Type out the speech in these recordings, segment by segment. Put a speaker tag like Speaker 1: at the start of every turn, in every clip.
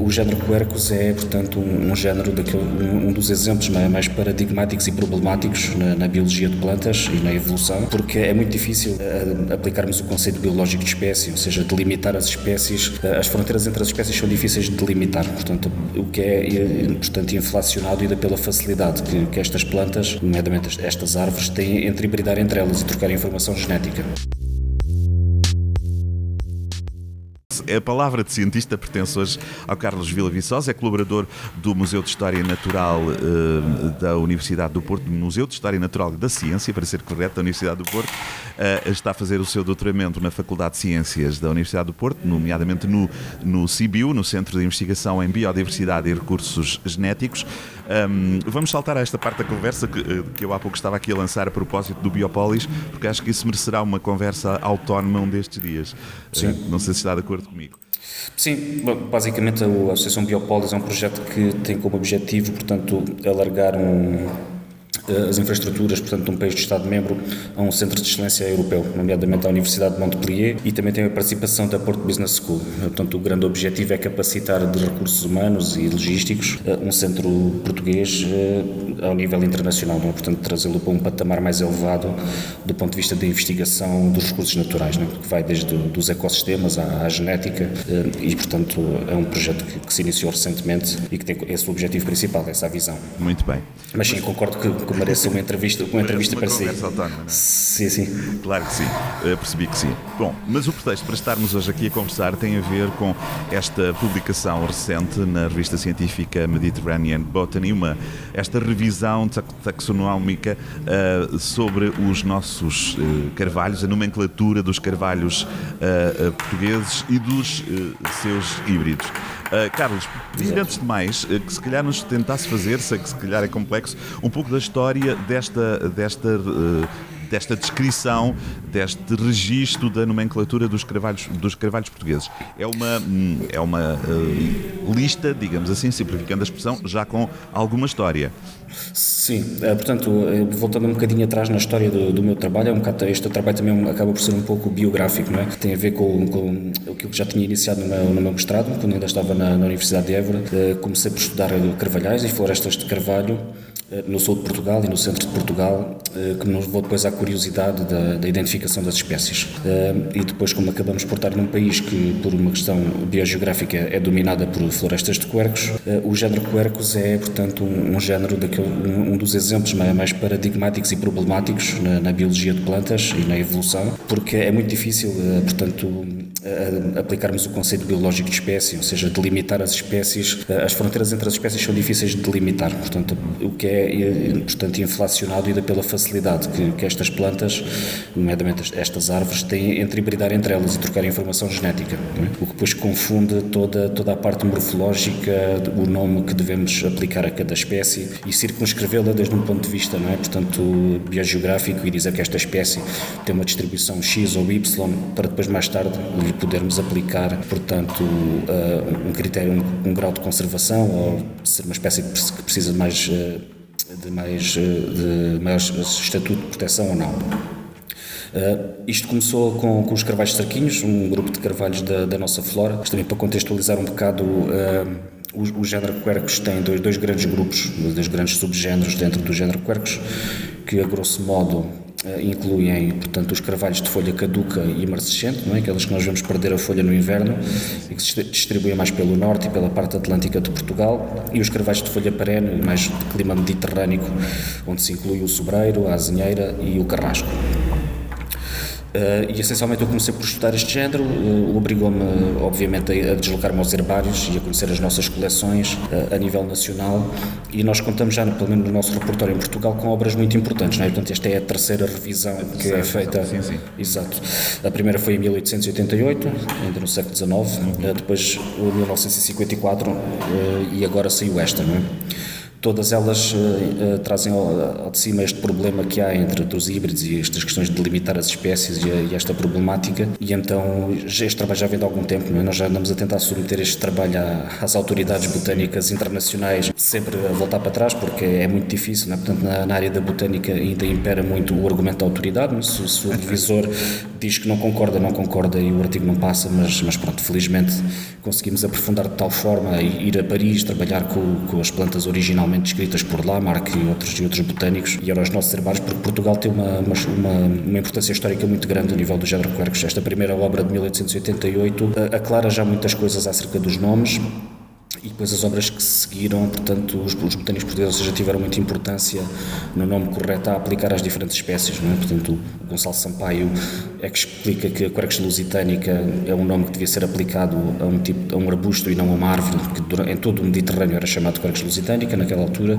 Speaker 1: O género Quercus é, portanto, um, um género um, um, dos exemplos mais paradigmáticos e problemáticos na, na, biologia de plantas e na evolução, porque é muito difícil uh, aplicarmos o conceito biológico de espécie, ou seja, delimitar as espécies. Uh, as fronteiras entre as espécies são difíceis de delimitar, portanto, o que é, portanto, inflacionado ainda pela facilidade que, que estas plantas, nomeadamente estas árvores, têm entre hibridar entre elas e trocar informação genética.
Speaker 2: A palavra de cientista pertence hoje ao Carlos Vila Viçosa, é colaborador do Museu de História Natural uh, da Universidade do Porto, Museu de História Natural da Ciência, para ser correto, da Universidade do Porto. Uh, está a fazer o seu doutoramento na Faculdade de Ciências da Universidade do Porto, nomeadamente no, no CIBIO, no Centro de Investigação em Biodiversidade e Recursos Genéticos. Um, vamos saltar a esta parte da conversa que, eh, que eu há pouco estava aqui a lançar a propósito do Biopolis, porque acho que isso merecerá uma conversa autónoma um destes dias. Sim. Uh, não sei se está de acordo comigo.
Speaker 1: Sim, basicamente a Associação Biopolis é um projeto que tem como objetivo, portanto, alargar um eh, as infraestruturas, portanto, de um país de Estado-membro a um centro de excelência europeu, nomeadamente a Universidade de Montpellier, e também tem a participação da Porto Business School. Portanto, o grande objetivo é capacitar de recursos humanos e logísticos eh, um centro português eh, ao nível internacional, é? portanto, trazê-lo para um patamar mais elevado do ponto de vista da investigação dos recursos naturais, é? que vai desde os ecossistemas à, à genética, e, portanto, é um projeto que, que, se iniciou recentemente e que tem esse objetivo principal, essa visão.
Speaker 2: Muito bem.
Speaker 1: Mas sim, concordo que, que merece uma entrevista, uma entrevista
Speaker 2: uma
Speaker 1: para
Speaker 2: si.
Speaker 1: Autónoma,
Speaker 2: é?
Speaker 1: Sim, sim.
Speaker 2: Claro que sim, uh, percebi que sim. Bom, mas o pretexto para estarmos hoje aqui a conversar tem a ver com esta publicação recente na revista científica Mediterranean Botany, uma, esta revisão taxonómica uh, sobre os nossos uh, carvalhos, a nomenclatura dos carvalhos portugueses e dos seus híbridos. Uh, Carlos, pedir antes de mais uh, que se calhar nos tentasse fazer, sei que se calhar é complexo, um pouco da história desta, desta uh, desta descrição, deste registro da nomenclatura dos carvalhos, dos carvalhos portugueses. É uma, hum, é uma uh, lista, digamos assim, simplificando a expressão, já com alguma história.
Speaker 1: Sim, eh, portanto, eh, voltando um bocadinho atrás na história do, do meu trabalho, é um bocado, este trabalho também acaba por ser um pouco biográfico, não é? Tem a ver com, com aquilo que já tinha iniciado no meu, no meu mestrado, quando ainda estava na, na Universidade de Évora. Comecei por estudar carvalhais e florestas de carvalho eh, no sul de Portugal e no centro de Portugal, eh, que nos levou depois à curiosidade da, da identificação das espécies. Eh, e depois, como acabamos por estar num país que, por uma questão biogeográfica, é dominada por florestas de quercos, o género quercus é, portanto, um, género daquele, um, um, dos exemplos mais paradigmáticos e problemáticos na, na, biologia de plantas e na evolução, porque é muito difícil, portanto, aplicarmos o conceito biológico de espécie, ou seja, delimitar as espécies. As fronteiras entre as espécies são difíceis de delimitar, portanto, o que é portanto, inflacionado ainda pela facilidade que, que estas plantas, nomeadamente estas árvores, têm entre hibridar entre elas e trocar informação genética, é? o que depois confunde toda, toda a parte morfológica, o nome que devemos aplicar a cada espécie e circunscrevê-la desde um ponto de vista, não é? portanto, biogeográfico e dizer que esta espécie tem uma distribuição X ou Y para depois mais tarde lhe podermos aplicar, portanto, uh, um critério, um, um, grau de conservação ou ser uma espécie que precisa de mais uh, de mais eh, de maior estatuto de proteção ou não. Uh, isto começou com, com os carvalhos cerquinhos, um grupo de carvalhos da, da nossa flora, mas também para contextualizar um bocado uh, o, o género Quercus tem dois, dois grandes grupos, dois grandes subgéneros dentro do género Quercus, que a grosso modo incluem, portanto, os carvalhos de folha caduca e marcescente, não é? aquelas que nós vamos perder a folha no inverno e que se distribuem mais pelo norte e pela parte atlântica de Portugal, e os carvalhos de folha perene, mais de clima mediterrâneo, onde se inclui o sobreiro, a azinheira e o carrasco. Uh, e essencialmente eu comecei por estudar este género, uh, obrigou-me obviamente a, a deslocar-me aos herbários e a conhecer as nossas coleções uh, a nível nacional e nós contamos já, pelo menos no nosso repertório em Portugal, com obras muito importantes, não é? portanto esta é a terceira revisão que é feita.
Speaker 2: Sim, sim.
Speaker 1: Exato. A primeira foi em 1888, ainda no século XIX, uhum. depois 1954 e agora saiu esta, não é? Todas elas uh, uh, trazem ao, ao, de cima este problema que há entre os híbridos e estas questões de limitar as espécies e, e esta problemática e então este trabalho já vem de algum tempo, é? nós já andamos a tentar submeter este trabalho às autoridades botânicas internacionais, sempre a voltar para trás porque é muito difícil, é? portanto na, na, área da botânica ainda impera muito o argumento da autoridade, é? se, se, o revisor diz que não concorda, não concorda e o artigo não passa, mas, mas pronto, felizmente conseguimos aprofundar de tal forma e ir a Paris, trabalhar com, com as plantas originalmente descritas por Lamarck e outros, e outros botânicos, e eram os nossos herbares, porque Portugal tem uma, uma, uma, importância histórica muito grande a nível do género Quercus. Esta primeira obra de 1888 aclara já muitas coisas acerca dos nomes, e depois as obras que se seguiram, portanto, os, os botânicos portugueses já tiveram muita importância no nome correto a aplicar às diferentes espécies, não é? Portanto, o Gonçalo Sampaio é que explica que a Quercus lusitânica é um nome que devia ser aplicado a um tipo, a um arbusto e não a uma árvore, que em todo o Mediterrâneo era chamado Quercus lusitânica naquela altura.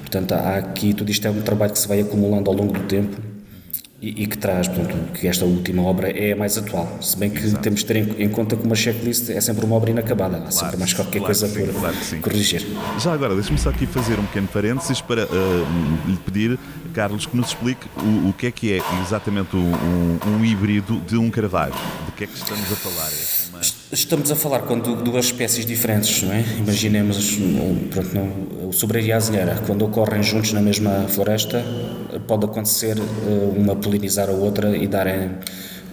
Speaker 1: Portanto, há aqui tudo isto é um trabalho que se vai acumulando ao longo do tempo e, e, que traz, portanto, que esta última obra é a mais atual. Se bem que Exato. temos de ter em, em, conta que uma checklist é sempre uma obra inacabada, há claro, sempre mais qualquer claro coisa sim, por claro corrigir.
Speaker 2: Já agora, deixe-me só aqui fazer um pequeno parênteses para uh, lhe pedir, Carlos, que nos explique o, o que é que é exatamente um, um, um híbrido de um carvalho. Que é que estamos a falar? É
Speaker 1: Estamos a falar com duas espécies diferentes, não é? Imaginemos pronto, o sobreiro e a azelheira. Quando ocorrem juntos na mesma floresta, pode acontecer eh, uma polinizar a outra e darem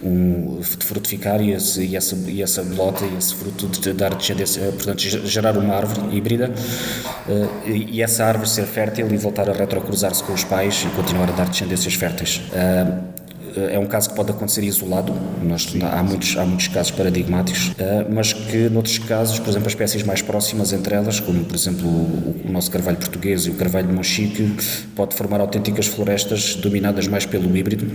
Speaker 1: um, frutificar e, esse, e, essa, e essa bolota e esse fruto de dar descendência, eh, portanto, gerar uma árvore híbrida uh, e, essa árvore ser fértil e voltar a retrocruzar-se com os pais e continuar a dar descendências férteis. Uh, é um caso que pode acontecer isolado, nós, há, muitos, há muitos casos paradigmáticos, eh, mas que noutros casos, por exemplo, as espécies mais próximas entre elas, como por exemplo o, o nosso carvalho português e o carvalho de Monchique, pode formar autênticas florestas dominadas mais pelo híbrido,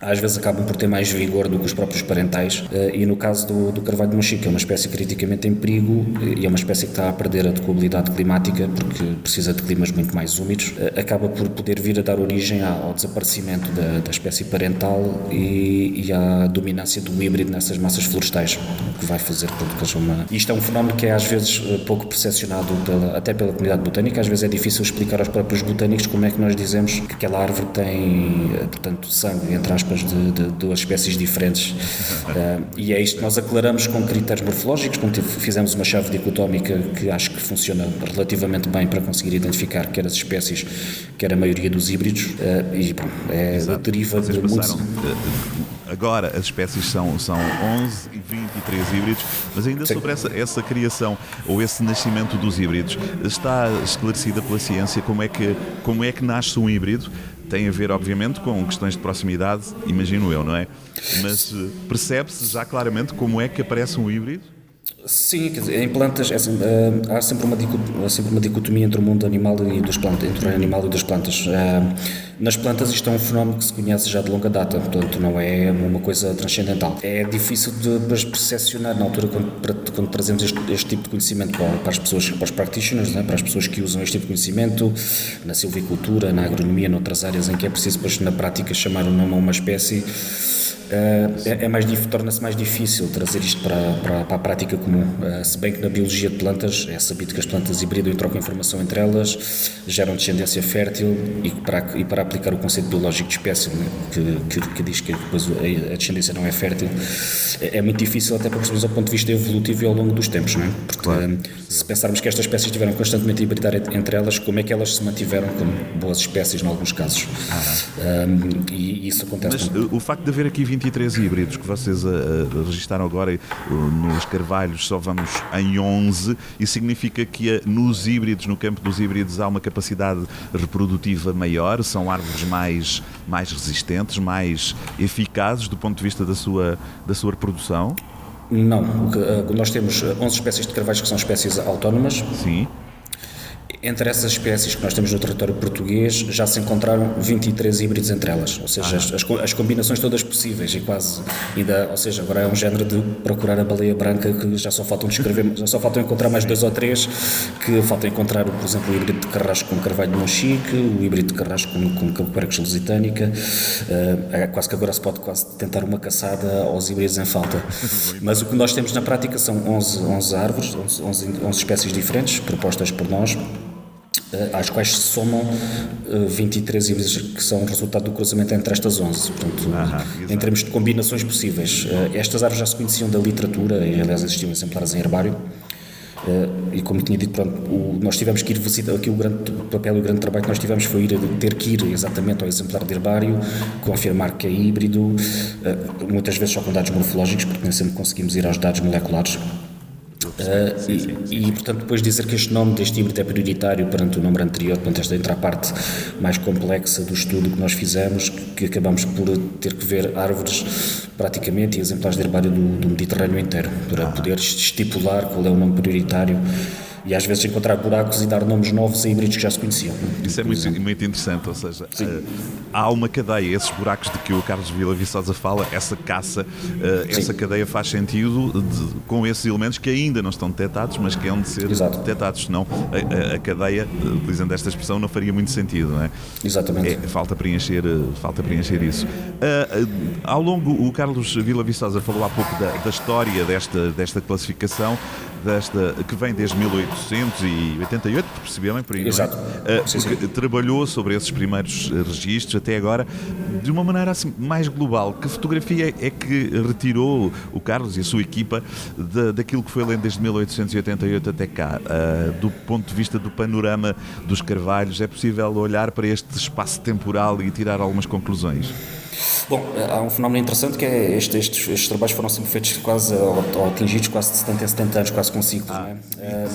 Speaker 1: às vezes acabam por ter mais vigor do que os próprios parentais eh, e no caso do, do carvalho de Monchique é uma espécie criticamente em perigo e é uma espécie que está a perder a decolabilidade climática porque precisa de climas muito mais úmidos eh, acaba por poder vir a dar origem ao desaparecimento da, da espécie parental e, e, à dominância do híbrido nessas massas florestais que vai fazer que seja uma... isto é um fenómeno que é às vezes eh, pouco percepcionado pela, até pela comunidade botânica. Às vezes é difícil explicar aos próprios botânicos como é que nós dizemos que aquela árvore tem portanto sangue entre aspas aspas, de, de, duas espécies diferentes. Uh, e é isto que nós aclaramos com critérios morfológicos, como fizemos uma chave dicotómica que acho que funciona relativamente bem para conseguir identificar quer as espécies, quer a maioria dos híbridos. Uh, e bom, é Exato. a deriva Vocês de muitos.
Speaker 2: Agora as espécies são, são 11 e 23 híbridos, mas ainda Sim. sobre essa, essa criação ou esse nascimento dos híbridos, está esclarecida pela ciência como é que, como é que nasce um híbrido? Tem a ver, obviamente, com questões de proximidade, imagino eu, não é? Mas eh, percebe-se já claramente como é que aparece um híbrido?
Speaker 1: Sim, quer dizer, em plantas é, uh, há sempre uma, dicotomia, sempre uma dicotomia entre o mundo animal e dos plantas, entre o animal e das plantas. Uh, nas plantas isto é um fenómeno que se conhece já de longa data, portanto não é uma coisa transcendental. É difícil de percepcionar na altura quando, quando trazemos este, este, tipo de conhecimento para, as pessoas, para os practitioners, né, para as pessoas que usam este tipo de conhecimento na silvicultura, na agronomia, noutras áreas em que é preciso na prática chamar o nome a uma espécie eh, é, é mais torna-se mais difícil trazer isto para, para, para a prática comum. Eh, se bem que na biologia de plantas é sabido que as plantas hibridam e trocam informação entre elas, geram descendência fértil e para, e para aplicar o conceito biológico de espécie, né, que, que, que, diz que depois a descendência não é fértil, é, é muito difícil até para percebermos ao ponto de vista evolutivo e ao longo dos tempos. Não é? Porque claro. se pensarmos que estas espécies estiveram constantemente a hibridar entre elas, como é que elas se mantiveram como boas espécies em alguns casos? Ah. Um, e isso acontece.
Speaker 2: Mas o facto de haver aqui 20 23 híbridos que vocês uh, registaram agora uh, nos carvalhos, só vamos em 11, e significa que uh, nos híbridos, no campo dos híbridos, há uma capacidade reprodutiva maior, são árvores mais, mais resistentes, mais eficazes do ponto de vista da sua, da sua reprodução?
Speaker 1: Não, nós temos 11 espécies de carvalhos que são espécies autónomas.
Speaker 2: Sim.
Speaker 1: Entre essas espécies que nós temos no território português, já se encontraram 23 híbridos entre elas, ou seja, ah. as, as, combinações todas possíveis e quase ainda, ou seja, agora é um género de procurar a baleia branca que já só faltam descrever, já só faltam encontrar mais dois ou três, que faltam encontrar, por exemplo, o híbrido de carrasco com carvalho de Monchique, o híbrido de carrasco com, com lusitânica, uh, quase que agora se pode quase tentar uma caçada aos híbridos em falta. Mas o que nós temos na prática são 11, 11 árvores, 11, 11, 11 espécies diferentes, propostas por nós, às quais se somam 23 híbridos que são resultado do cruzamento entre estas 11. Portanto, ah, em termos de combinações possíveis. Estas árvores já se conheciam da literatura, e aliás existiam exemplares em herbário, Uh, e como tinha dito, pronto, o, nós tivemos que ir visitar, aqui o grande o papel e o grande trabalho que nós tivemos foi ir, ter que ir exatamente ao exemplar de herbário, confirmar que é híbrido, muitas vezes só com dados morfológicos, porque nem sempre conseguimos ir aos dados moleculares. Uh, sim, sim, sim. E, e, portanto, depois dizer que este nome deste híbrido é prioritário perante o nome anterior, portanto, esta entra a parte mais complexa do estudo que nós fizemos, que acabamos por ter que ver árvores praticamente e exemplares de herbário do, do Mediterrâneo inteiro, para ah. poder estipular qual é o nome prioritário e às vezes encontrar buracos e dar nomes novos a híbridos que já se conheciam.
Speaker 2: Isso é muito, muito, interessante, ou seja, uh, há uma cadeia, esses buracos de que o Carlos Vila Viçosa fala, essa caça, uh, essa cadeia faz sentido de, com esses elementos que ainda não estão detectados, mas que hão de ser Exato. detectados, senão a, a, a, cadeia, utilizando esta expressão, não faria muito sentido, não é?
Speaker 1: Exatamente.
Speaker 2: É, falta, preencher, falta preencher isso. Uh, ao longo, o Carlos Vila Viçosa falou há pouco da, da história desta, desta classificação, desta, que vem desde 1888, por perceber bem por aí,
Speaker 1: Exato.
Speaker 2: É? Sim, sim. Trabalhou sobre esses primeiros registros até agora de uma maneira assim mais global. Que fotografia é que retirou o Carlos e a sua equipa de, daquilo que foi além desde 1888 até cá? Uh, do ponto de vista do panorama dos carvalhos, é possível olhar para este espaço temporal e tirar algumas conclusões?
Speaker 1: Bom, há um fenómeno interessante que é este, estes, estes trabalhos foram sempre feitos quase, ou, ou atingidos quase de 70 em 70 anos, quase com ciclos. Ah, é?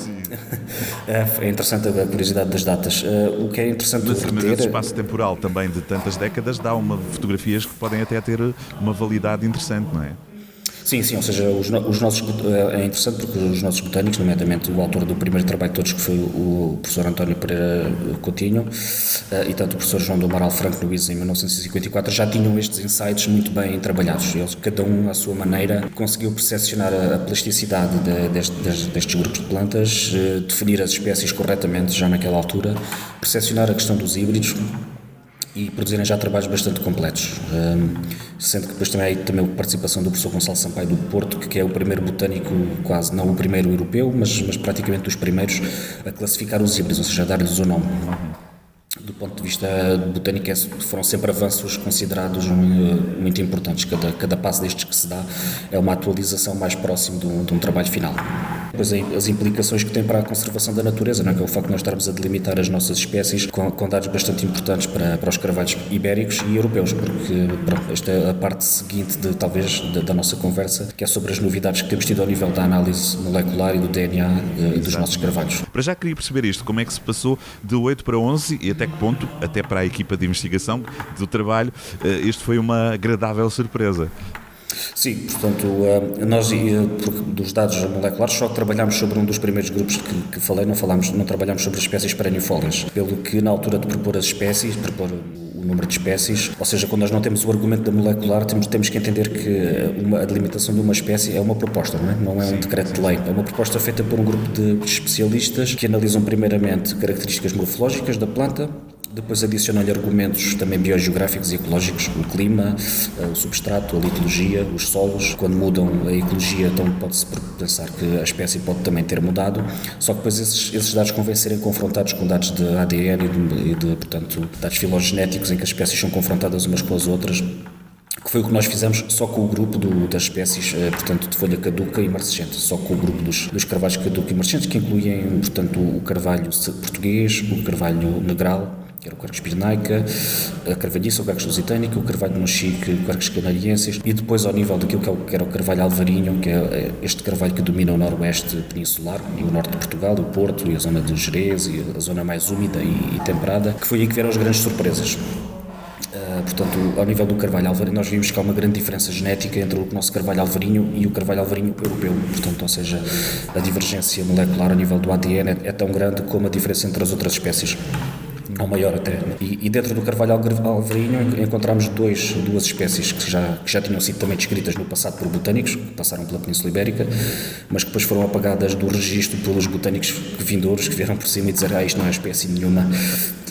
Speaker 1: é? é interessante a curiosidade das datas. Eh, o que é interessante
Speaker 2: mas, mas esse espaço temporal também de tantas décadas dá uma fotografias que podem até ter uma validade interessante, não é?
Speaker 1: Sim, sim, ou seja, os, os, nossos, é, é interessante porque os nossos botânicos, nomeadamente o autor do primeiro trabalho de todos, que foi o professor António Pereira Coutinho, eh, e tanto o professor João do Amaral Franco Luís em 1954, já tinham estes insights muito bem trabalhados. Eles, cada um à sua maneira, conseguiu percepcionar a plasticidade de, destes, grupos de plantas, eh, definir as espécies corretamente já naquela altura, percepcionar a questão dos híbridos, e produzirem já trabalhos bastante completos. Um, sendo que depois também há também a participação do professor Gonçalo Sampaio do Porto, que é o primeiro botânico, quase não o primeiro europeu, mas, mas praticamente dos primeiros a classificar os híbridos, ou seja, a dar-lhes o nome do ponto de vista botânico, é, foram sempre avanços considerados muito importantes. Cada, cada passo destes que se dá é uma atualização mais próximo de um, de um trabalho final. Depois as implicações que tem para a conservação da natureza, não é? que é o facto de nós estarmos a delimitar as nossas espécies com, com dados bastante importantes para, para os carvalhos ibéricos e europeus, porque pronto, esta é a parte seguinte de talvez da, da, nossa conversa, que é sobre as novidades que temos tido ao nível da análise molecular e do DNA de, dos nossos carvalhos.
Speaker 2: Para já queria perceber isto, como é que se passou de 8 para 11 e até ponto, até para a equipa de investigação do trabalho, eh, foi uma agradável surpresa.
Speaker 1: Sim, portanto, eh, nós eh, dos dados moleculares só trabalhámos sobre um dos primeiros grupos que, que falei, não falámos, não trabalhámos sobre as espécies perennifólias, pelo que na altura de propor as espécies, propor número de espécies, ou seja, quando nós não temos o argumento da molecular, temos, temos que entender que uma, a delimitação de uma espécie é uma proposta, não é? Não é um decreto de lei, é uma proposta feita por um grupo de especialistas que analisam primeiramente características morfológicas da planta, depois adicionam-lhe argumentos também biogeográficos e ecológicos, o clima, eh, o substrato, a litologia, os solos. Quando mudam a ecologia, então pode-se pensar que a espécie pode também ter mudado. Só que depois esses, esses dados convêm serem confrontados com dados de ADN e de, de, portanto, dados filogenéticos em que as espécies são confrontadas umas com as outras que foi o que nós fizemos só com o grupo do, das espécies, eh, portanto, de folha caduca e marcescente, só com o grupo dos, dos carvalhos caduca e marcescentes, que incluem, portanto, o carvalho português, o carvalho negral, que era o Quercus pirenaica, a carvalhiça, o Quercus lusitânica, o carvalho de Mochique, o Quercus canariensis, e depois ao nível daquilo que, é o, era o carvalho alvarinho, que é, é este carvalho que domina o noroeste peninsular e o norte de Portugal, o Porto e a zona de Jerez e a zona mais úmida e, e temperada, que foi aí que vieram as grandes surpresas. Uh, portanto, ao nível do carvalho alvarinho, nós vimos que há uma grande diferença genética entre o nosso carvalho alvarinho e o carvalho alvarinho europeu. Portanto, ou seja, a divergência molecular a nível do ADN é, é tão grande como a diferença entre as outras espécies. Ou maior até. E, e dentro do carvalho alvarinho encontramos dois, duas espécies que já, que já tinham sido também descritas no passado por botânicos, que passaram pela Península Ibérica, mas que depois foram apagadas do registro pelos botânicos vindouros que vieram por cima e dizer ah, isto não é espécie nenhuma,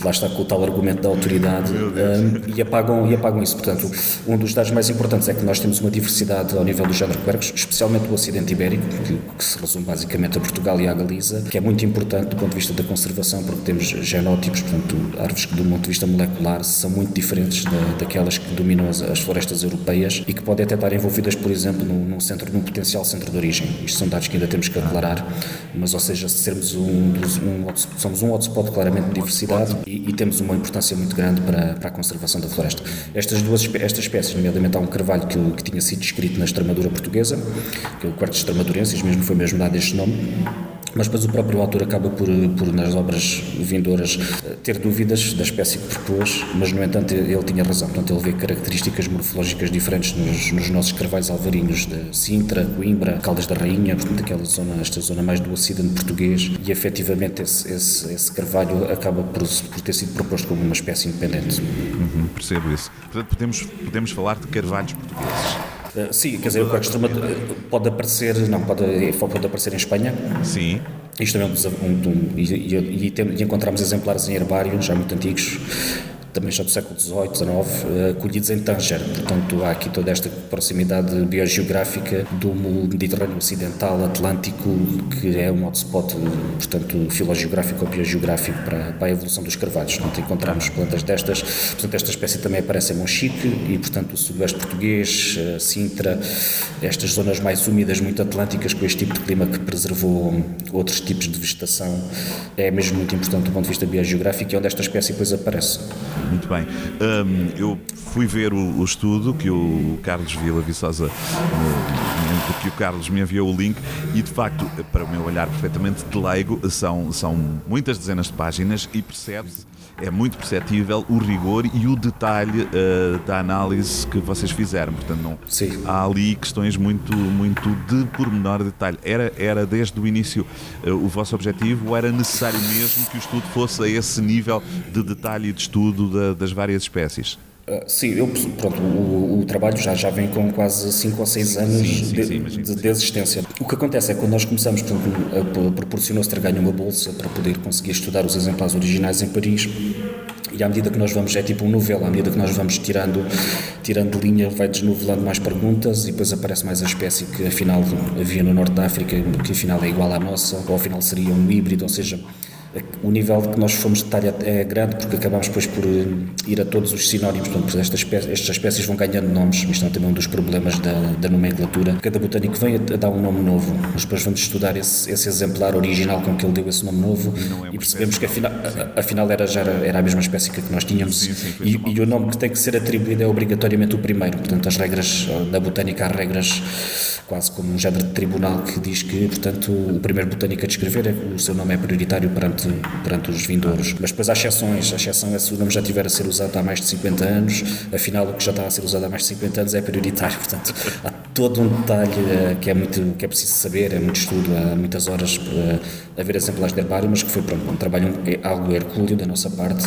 Speaker 1: lá está com o tal argumento da autoridade, um, e, apagam, e apagam isso. Portanto, um dos dados mais importantes é que nós temos uma diversidade ao nível do género quercus, especialmente do Ocidente Ibérico, que, que se resume basicamente a Portugal e a Galiza, que é muito importante do ponto de vista da conservação, porque temos genótipos, portanto, árvores que, do ponto de vista molecular, são muito diferentes da, daquelas que dominam as, as, florestas europeias e que podem até estar envolvidas, por exemplo, num, centro, num potencial centro de origem. Isto são dados que ainda temos que aclarar, mas, ou seja, sermos um, um somos um hotspot claramente de diversidade e, e, temos uma importância muito grande para, para a conservação da floresta. Estas duas estas espécies, nomeadamente há um carvalho que, que tinha sido descrito na Extremadura portuguesa, que é o Quarto Extremadurensis, mesmo foi mesmo dado este nome, mas depois o próprio autor acaba por, por nas obras vindouras, ter dúvidas da espécie que propôs, mas no entanto ele tinha razão. Portanto, ele vê características morfológicas diferentes nos, nos nossos carvalhos alvarinhos de Sintra, Coimbra, Caldas da Rainha, portanto, aquela zona, esta zona mais do ocidente português, e efetivamente esse, esse, esse carvalho acaba por, por, ter sido proposto como uma espécie independente.
Speaker 2: Uhum, percebo isso. Portanto, podemos, podemos falar de carvalhos portugueses.
Speaker 1: Uh, sim, quer dizer, o pode aparecer, não, pode, pode aparecer em Espanha.
Speaker 2: Sim.
Speaker 1: Isto também é um, um, um e, e, e, encontramos exemplares em herbário, já muito antigos, também já do século XVIII, XIX, eh, colhidos em Tanger. Portanto, há aqui toda esta proximidade biogeográfica do Mediterrâneo Ocidental, Atlântico, que é um hotspot, portanto, filogeográfico ou biogeográfico para, para a evolução dos carvalhos. Portanto, encontramos plantas destas. Portanto, esta espécie também aparece em Monchique e, portanto, o sudoeste português, eh, Sintra, estas zonas mais úmidas, muito atlânticas, com este tipo de clima que preservou outros tipos de vegetação, é mesmo muito importante do ponto de vista biogeográfico e onde esta espécie depois aparece.
Speaker 2: Muito bem. Um, eu fui ver o, o, estudo que o Carlos Vila Viçosa, que o Carlos me enviou o link, e de facto, para o meu olhar perfeitamente de leigo, são, são muitas dezenas de páginas e percebe-se é muito perceptível o rigor e o detalhe uh, da análise que vocês fizeram. Portanto, não,
Speaker 1: Sim.
Speaker 2: há ali questões muito, muito de pormenor de detalhe. Era, era desde o início uh, o vosso objetivo ou era necessário mesmo que o estudo fosse a esse nível de detalhe e de estudo da, das várias espécies?
Speaker 1: Uh, sim, eu, pronto, o, o, trabalho já, já vem com quase 5 ou 6 anos sim, sim, de, sim, de, de, existência. O que acontece é que quando nós começamos, proporcionou-se ter ganho uma bolsa para poder conseguir estudar os exemplares originais em Paris. E à medida que nós vamos, é tipo um novelo, à medida que nós vamos tirando, tirando linha, vai desnovelando mais perguntas e depois aparece mais a espécie que afinal havia no Norte da África, que afinal é igual à nossa, ou afinal seria um híbrido, ou seja, o nível que nós fomos de detalhe é grande porque acabamos depois por eh, ir a todos os sinónimos, portanto, estas espécies, estas espécies vão ganhando nomes, isto é também um dos problemas da, da nomenclatura. Cada botânico vem a, a, dar um nome novo, mas depois vamos estudar esse, esse exemplar original com que ele deu esse nome novo e, é percebemos que afinal, afinal era, já era, era, a mesma espécie que nós tínhamos. Sim, sim, e, e, o nome que tem que ser atribuído é obrigatoriamente o primeiro, portanto as regras, na botânica há regras quase como um género de tribunal que diz que, portanto, o primeiro botânico a descrever, é, o seu nome é prioritário perante, perante os vindouros. Mas depois há exceções, a exceção é se o nome já estiver a ser usado há mais de 50 anos, afinal o que já está a ser usado há mais de 50 anos é prioritário, portanto, há todo um detalhe uh, que é muito que é preciso saber, é muito estudo, há muitas horas uh, a ver exemplares de herbário, mas que foi pronto, um trabalho. É algo hercúleo da nossa parte,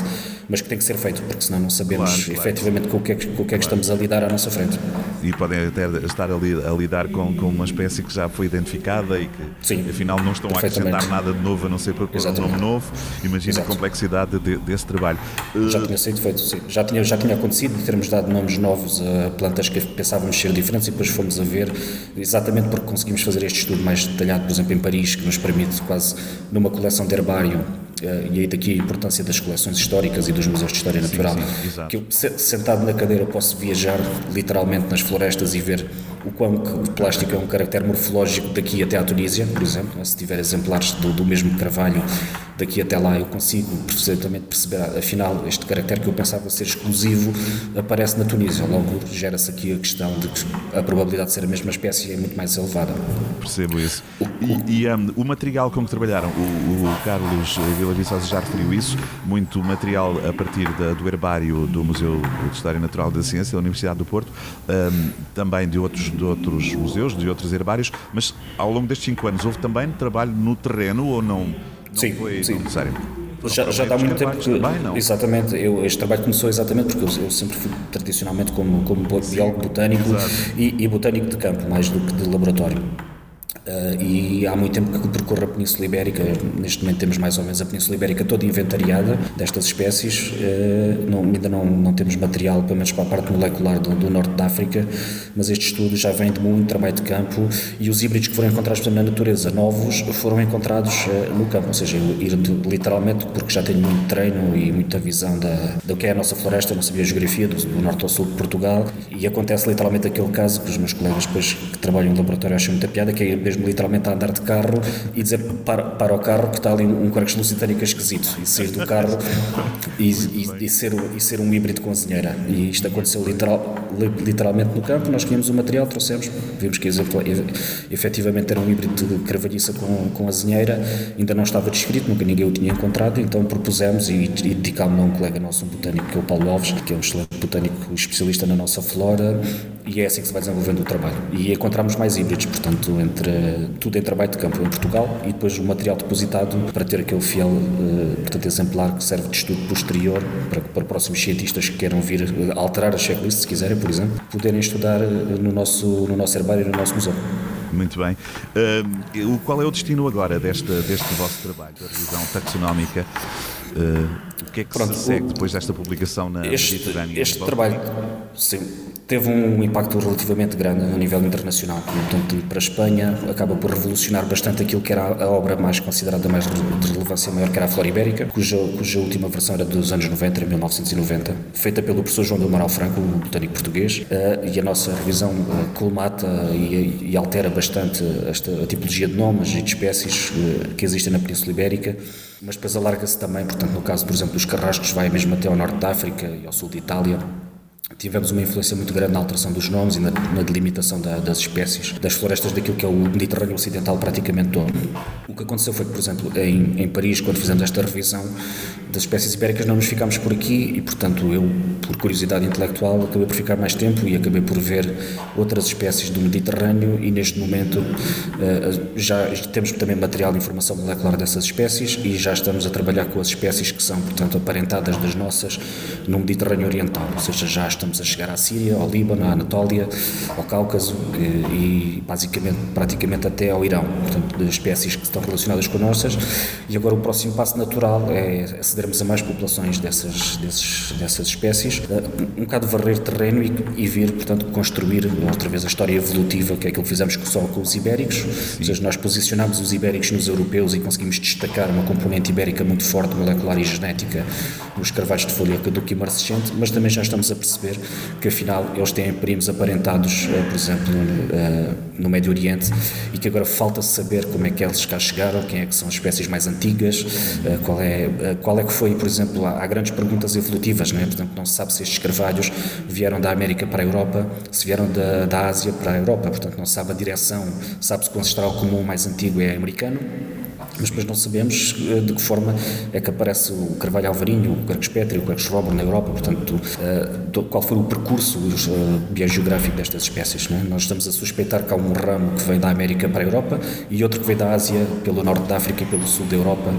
Speaker 1: mas que tem que ser feito, porque senão não sabemos claro, claro. efetivamente com o que é que, com o que, é que estamos a lidar à nossa frente.
Speaker 2: E podem até estar ali a lidar com, com uma espécie que já foi identificada e que
Speaker 1: Sim,
Speaker 2: afinal não estão a acrescentar nada de novo a não ser propor um nome novo. Imagina a complexidade de, desse trabalho.
Speaker 1: Já tinha sido feito, sim. Já tinha, já tinha acontecido de termos dado nomes novos a plantas que pensávamos ser diferentes e depois fomos a ver, exatamente porque conseguimos fazer este estudo mais detalhado, por exemplo, em Paris, que nos permite quase numa coleção de herbário eh, e aí daqui a importância das coleções históricas e dos museus de história natural,
Speaker 2: sim, sim,
Speaker 1: que eu sentado na cadeira posso viajar literalmente nas florestas e ver o quão o plástico é um caractere morfológico daqui até à Tunísia, por exemplo, se tiver exemplares do, do mesmo carvalho daqui até lá eu consigo perfeitamente perceber, afinal, este caractere que eu pensava ser exclusivo aparece na Tunísia. Logo gera-se aqui a questão de que a probabilidade de ser a mesma espécie é muito mais elevada.
Speaker 2: Percebo isso. E, e um, o material como trabalharam, o, o Carlos Vila Viçosa já referiu isso, muito material a partir da, do herbário do Museu de História Natural da Ciência da Universidade do Porto, um, também de outros, de outros museus, de outros herbários, mas ao longo destes cinco anos houve também trabalho no terreno ou não?
Speaker 1: sim,
Speaker 2: foi
Speaker 1: sim.
Speaker 2: necessário?
Speaker 1: Já, já dá muito tempo que.
Speaker 2: Também, não?
Speaker 1: Exatamente, eu, este trabalho começou exatamente porque eu, eu sempre fui tradicionalmente como, como biólogo botânico e, e botânico de campo, mais do que de laboratório. Uh, e há muito tempo que percorro a Península Ibérica, neste momento temos mais ou menos a Península Ibérica toda inventariada destas espécies, uh, não, ainda não, não temos material, pelo menos para a parte molecular do, do, norte da África, mas este estudo já vem de muito trabalho de campo e os híbridos que foram encontrados na natureza, novos, foram encontrados uh, no campo, ou seja, ir de, literalmente, porque já tenho muito treino e muita visão da, do que é a nossa floresta, a geografia do, do norte ao sul de Portugal, e acontece literalmente aquele caso que os meus colegas depois que trabalham em laboratório acham muita piada, que é mesmo literalmente a andar de carro e dizer para, para o carro que está ali um quarks lusitânico esquisito e sair do carro e, e, e, ser, e ser um híbrido com azinheira. E isto aconteceu literal, literalmente no campo. Nós tínhamos o material, trouxemos, vimos que efetivamente era um híbrido de carvalhiça com, com azinheira, ainda não estava descrito, nunca ninguém o tinha encontrado, então propusemos e, e dedicámos a um colega nosso, um botânico, que é o Paulo Alves, que é um excelente botânico especialista na nossa flora, e é assim que se vai desenvolvendo o trabalho. E encontramos mais híbridos, portanto, entre tudo em trabalho de campo em Portugal e depois o material depositado para ter aquele fiel uh, portanto, exemplar que serve de estudo posterior para, para próximos cientistas que queiram vir eh, alterar a checklist, se quiserem, por exemplo, poderem estudar eh, no nosso, no nosso herbário e no nosso museu.
Speaker 2: Muito bem. Uh, qual é o destino agora deste, deste vosso trabalho, da revisão taxonómica? Uh, o que é que Pronto, se segue depois desta publicação na
Speaker 1: este,
Speaker 2: Mediterrânea?
Speaker 1: Este trabalho, sim, teve um impacto relativamente grande a nível internacional. Portanto, para a Espanha, acaba por revolucionar bastante aquilo que era a obra mais considerada mais de relevância maior, que era a Flora Ibérica, cuja, cuja última versão era dos anos 90, 1990, feita pelo professor João do Amaral Franco, um botânico português, eh, e a nossa revisão eh, colmata e, e altera bastante esta a tipologia de nomes e de espécies eh, que existem na Península Ibérica mas depois alarga-se também, portanto, no caso, por exemplo, dos carrascos, vai mesmo até ao norte da África e ao sul de Itália, tivemos uma influência muito grande na alteração dos nomes e na, na delimitação da, das espécies, das florestas daquilo que é o Mediterrâneo Ocidental praticamente todo. O que aconteceu foi que, por exemplo, em, em Paris, quando fizemos esta revisão das espécies ibéricas, não nos ficámos por aqui e, portanto, eu, por curiosidade intelectual, acabei por ficar mais tempo e acabei por ver outras espécies do Mediterrâneo e, neste momento, uh, já temos também material de informação molecular dessas espécies e já estamos a trabalhar com as espécies que são, portanto, aparentadas das nossas no Mediterrâneo Oriental, ou seja, já estamos a chegar à Síria, ao Líbano, à Anatólia, ao Cáucaso e, e basicamente, praticamente até ao Irão, portanto, de espécies que estão relacionadas com nossas. E agora o próximo passo natural é acedermos a mais populações dessas, desses, dessas espécies, eh, um bocado varrer terreno e, e vir, portanto, construir outra vez a história evolutiva, que é aquilo que fizemos só com os ibéricos, Sim. ou seja, nós posicionámos os ibéricos nos europeus e conseguimos destacar uma componente ibérica muito forte, molecular e genética, nos carvalhos de folha caduca e marcescente, mas também já estamos a perceber que afinal eles têm primos aparentados, eh, por exemplo, eh, no Médio Oriente e que agora falta saber como é que eles cá chegaram, quem é que são as espécies mais antigas, eh, qual é, qual é que foi, por exemplo, há grandes perguntas evolutivas, não é? portanto não se sabe se estes carvalhos vieram da América para a Europa, se vieram da, da Ásia para a Europa, portanto não se sabe a direção, sabe-se que o ancestral comum mais antigo é americano, mas depois não sabemos eh, de que forma é que aparece o Carvalho Alvarinho, o Carcos Petri, o Carcos Robert na Europa, portanto, eh, qual foi o percurso eh, biogeográfico destas espécies. É? Nós estamos a suspeitar que há um ramo que vem da América para a Europa e outro que vem da Ásia, pelo norte da África e pelo sul da Europa,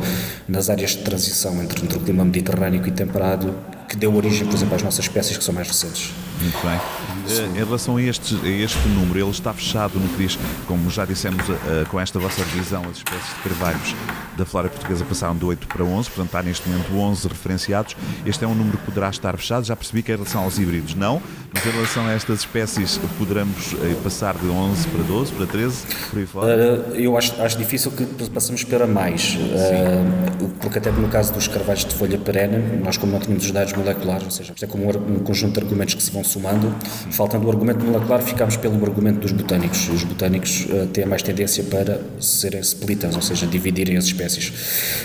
Speaker 1: nas áreas de transição entre, entre o clima mediterrâneo e temperado, que deu origem, por exemplo, às nossas espécies que são mais recentes.
Speaker 2: Muito bem. Em relação a este, a este número, ele está fechado no que diz, como já dissemos com esta vossa revisão, as espécies de carvalhos da flora portuguesa passaram de 8 para 11, portanto há neste momento 11 referenciados. Este é um número que poderá estar fechado. Já percebi que em relação aos híbridos não, mas em relação a estas espécies poderemos eh, passar de 11 para 12, para 13, por aí fora?
Speaker 1: eu acho, acho difícil que passemos para mais, uh, porque até no caso dos carvalhos de folha perene, nós como não tínhamos os dados moleculares, ou seja, é como um, conjunto de argumentos que se vão somando. Faltando o argumento molecular, ficamos pelo argumento dos botânicos. Os botânicos uh, têm mais tendência para serem splitters, ou seja, dividirem as espécies.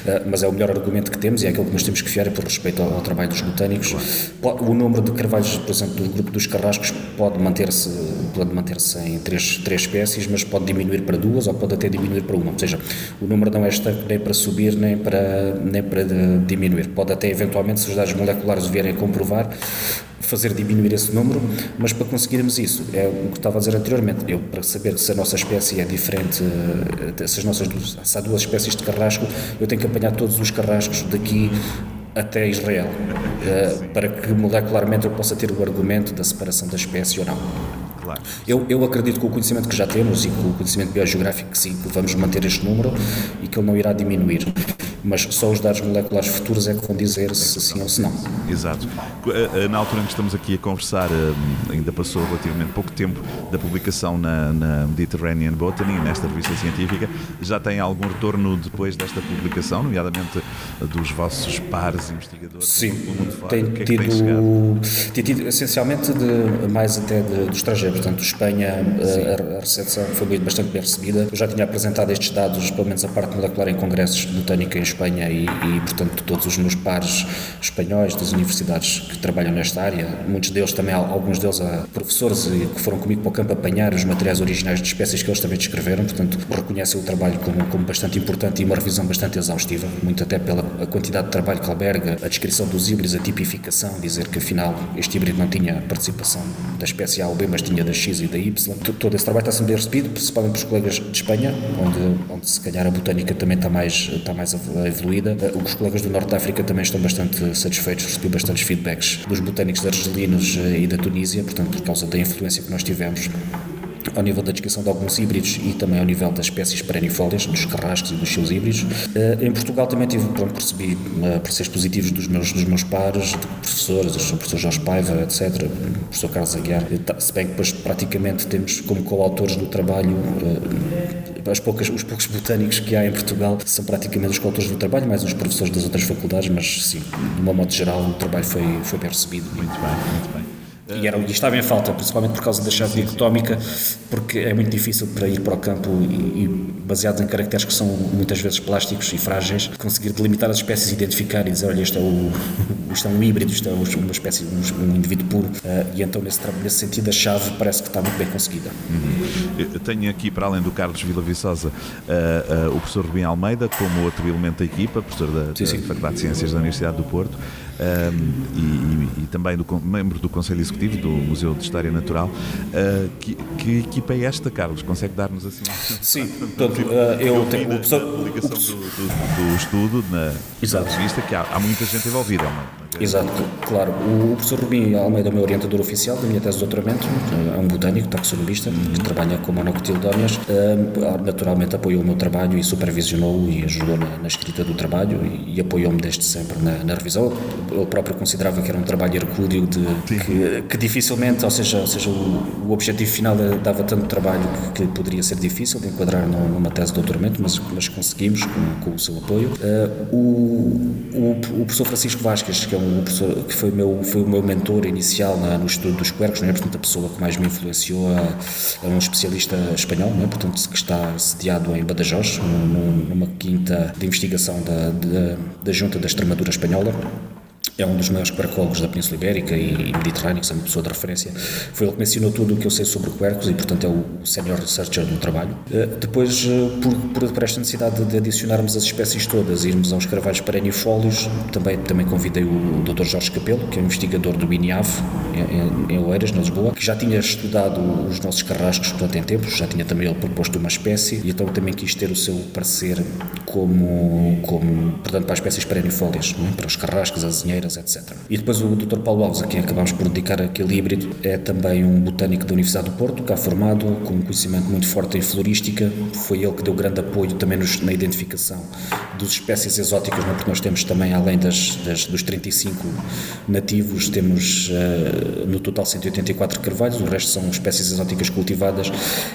Speaker 1: Uh, mas é o melhor argumento que temos e é aquilo que nós temos que fiar por respeito ao, ao trabalho dos botânicos. O número de carvalhos, por exemplo, do grupo dos carrascos pode manter-se pode manter-se em três, três espécies, mas pode diminuir para duas ou pode até diminuir para uma. Ou seja, o número não é estanque nem para subir nem para, nem para diminuir. Pode até eventualmente, se os dados moleculares vierem a comprovar, fazer diminuir esse número, mas para conseguirmos isso, é o que estava a dizer anteriormente, eu para saber se a nossa espécie é diferente, eh, se, as nossas, se há duas espécies de carrasco, eu tenho que apanhar todos os carrascos daqui até Israel, uh, para que molecularmente eu possa ter o argumento da separação da espécie ou não. Claro. Eu, eu acredito que o conhecimento que já temos e com o conhecimento biogeográfico que sim, que vamos manter este número e que ele não irá diminuir mas só os dados moleculares futuros é que vão dizer se sim ou se não.
Speaker 2: Exato. Eh, eh, na altura em que estamos aqui a conversar, eh, ainda passou relativamente pouco tempo da publicação na, na Mediterranean Botany, nesta revista científica. Já tem algum retorno depois desta publicação, nomeadamente dos vossos pares investigadores
Speaker 1: sim, fora? Tem, que é tido, tem, tem tido essencialmente de, mais até de, do estrangeiro, portanto, Espanha, a, a, recepção foi bastante bem recebida. Eu já tinha apresentado estes dados, pelo menos a parte molecular, em congressos de botânica em Espanha e, e, portanto, todos os meus pares espanhóis das universidades que trabalham nesta área, muitos deles também, alguns deles professores que foram comigo para o campo apanhar os materiais originais de espécies que eles também descreveram, portanto, reconhecem o trabalho como, como bastante importante e uma revisão bastante exaustiva, muito até pela quantidade de trabalho que alberga, a descrição dos híbridos, a tipificação, dizer que afinal este híbrido não tinha participação da espécie A ou B, mas tinha da X e da Y. Todo esse trabalho está sendo recebido, principalmente pelos colegas de Espanha, onde, onde se calhar a botânica também está mais, está mais evoluída. Eh, os colegas do Norte da África também estão bastante satisfeitos, recebi bastantes feedbacks dos botânicos argelinos eh, e da Tunísia, portanto, por causa da influência que nós tivemos ao nível da descrição de alguns híbridos e também ao nível das espécies perennifólias, dos carrascos e dos seus híbridos. Eh, em Portugal também tive, pronto, percebi pareceres positivos dos meus, dos meus pares, de professores, o professor Jorge Paiva, etc., o professor Carlos Aguiar, se bem que depois praticamente temos como coautores do trabalho as poucas, os poucos botânicos que há em Portugal são praticamente os coautores do trabalho, mais os professores das outras faculdades, mas sim, de uma modo geral, o trabalho foi, foi bem recebido.
Speaker 2: Muito bem, muito bem.
Speaker 1: E, era, e estava em falta, principalmente por causa da chave dicotómica, porque é muito difícil para ir para o campo e, e baseado em caracteres que são muitas vezes plásticos e frágeis, conseguir delimitar as espécies, identificar e dizer, olha, isto é, o, é um híbrido, isto é uma espécie, um, um indivíduo puro. Uh, e então, nesse, nesse sentido, a chave parece que está muito bem conseguida.
Speaker 2: Uhum. Tenho aqui, para além do Carlos Vila Viçosa, uh, uh, o professor Rubim Almeida, como outro elemento da equipa, professor da, sim, sim. da Faculdade de Ciências da Universidade do Porto um, e, e, também do, membro do Conselho Executivo do Museu de História Natural. Uh, que, que, equipa é esta, Carlos? Consegue dar-nos assim?
Speaker 1: Sim, portanto, uh, eu tenho
Speaker 2: o ligação do, do, do, estudo na, na revista, que há, há muita gente envolvida. É uma,
Speaker 1: Exato, claro. O professor Rubim Almeida é o meu orientador oficial da minha tese de doutoramento, é um botânico, taxonomista, que trabalha com monocotiledóneas. Naturalmente apoiou o meu trabalho e supervisionou e ajudou na, na escrita do trabalho e, e apoiou-me desde sempre na, na, revisão. Ele próprio considerava que era um trabalho hercúleo de, que, que, dificilmente, ou seja, ou seja o, o objetivo final dava tanto trabalho que, que, poderia ser difícil de enquadrar numa tese de doutoramento, mas, mas conseguimos com, com o seu apoio. Uh, o, o, o professor Francisco Vasquez, que é um um professor que foi, meu, foi o meu mentor inicial na, no estudo dos quercos, não é? portanto a pessoa que mais me influenciou é, é um especialista espanhol, não é? portanto que está sediado em Badajoz, numa quinta de investigação da, da, da Junta da Extremadura Espanhola é um dos maiores paracólogos da Península Ibérica e, e Mediterrânea, é uma pessoa de referência. Foi ele que mencionou tudo o que eu sei sobre quercos e, portanto, é o senior researcher do trabalho. Uh, depois, uh, por, por, esta necessidade de adicionarmos as espécies todas, irmos aos carvalhos perennifólios, também, também convidei o Dr. Jorge Capelo, que é um investigador do INIAV, em, em Oeiras, na Lisboa, que já tinha estudado os nossos carrascos, portanto, em tempos, já tinha também ele proposto uma espécie e então também quis ter o seu parecer como, como portanto, para as espécies perennifólias, é? para os carrascos, as azinheiras, etc. E depois o Dr. Paulo Alves, a quem acabamos por dedicar aquele híbrido, é também um botânico da Universidade do Porto, cá formado, com um conhecimento muito forte em florística. Foi ele que deu grande apoio também nos, na identificação das espécies exóticas, porque nós temos também, além das, das dos 35 nativos, temos uh, no total 184 carvalhos, o resto são espécies exóticas cultivadas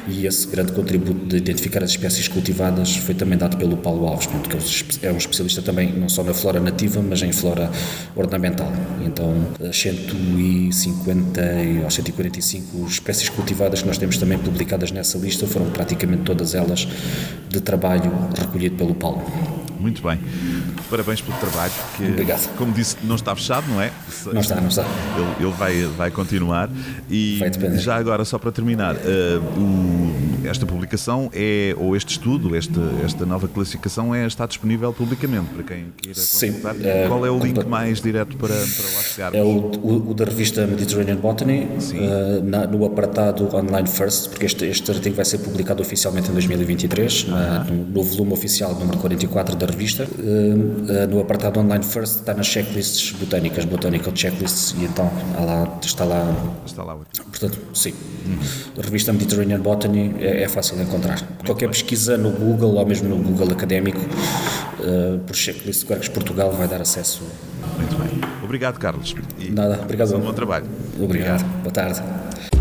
Speaker 1: e esse grande contributo de identificar as espécies cultivadas foi também dado pelo Paulo Alves, que é um especialista também não só na flora nativa, mas em flora ornamental. Então, as 150 ou 145 espécies cultivadas que nós temos também publicadas nessa lista foram praticamente todas elas de trabalho recolhido pelo Paulo.
Speaker 2: Muito bem. Parabéns pelo trabalho, que,
Speaker 1: Obrigado.
Speaker 2: como disse, não está fechado, não é?
Speaker 1: Não está, não está.
Speaker 2: Ele, ele vai, vai continuar. E
Speaker 1: vai
Speaker 2: já agora, só para terminar, uh, o esta publicação é, ou este estudo, este, esta nova classificação é, está disponível publicamente para quem queira consultar. Sim, é, Qual é o link mais direto para, para lá chegar?
Speaker 1: É o, o, o, da revista Mediterranean Botany, uh, na, no apartado Online First, porque este, este artigo vai ser publicado oficialmente em 2023, uh -huh. no, no, volume oficial número 44 da revista. Uh, no apartado Online First está nas checklists botânicas, Botanical Checklists, e então lá, está lá.
Speaker 2: Está lá.
Speaker 1: Portanto, sim. A revista Mediterranean Botany é, é fácil de encontrar. Qualquer pesquisa no Google ou mesmo no Google académico uh, por checklist de Quercus Portugal vai dar acesso.
Speaker 2: Muito bem. Obrigado, Carlos.
Speaker 1: E Nada, obrigado.
Speaker 2: Bom trabalho.
Speaker 1: Obrigado. obrigado. Boa tarde.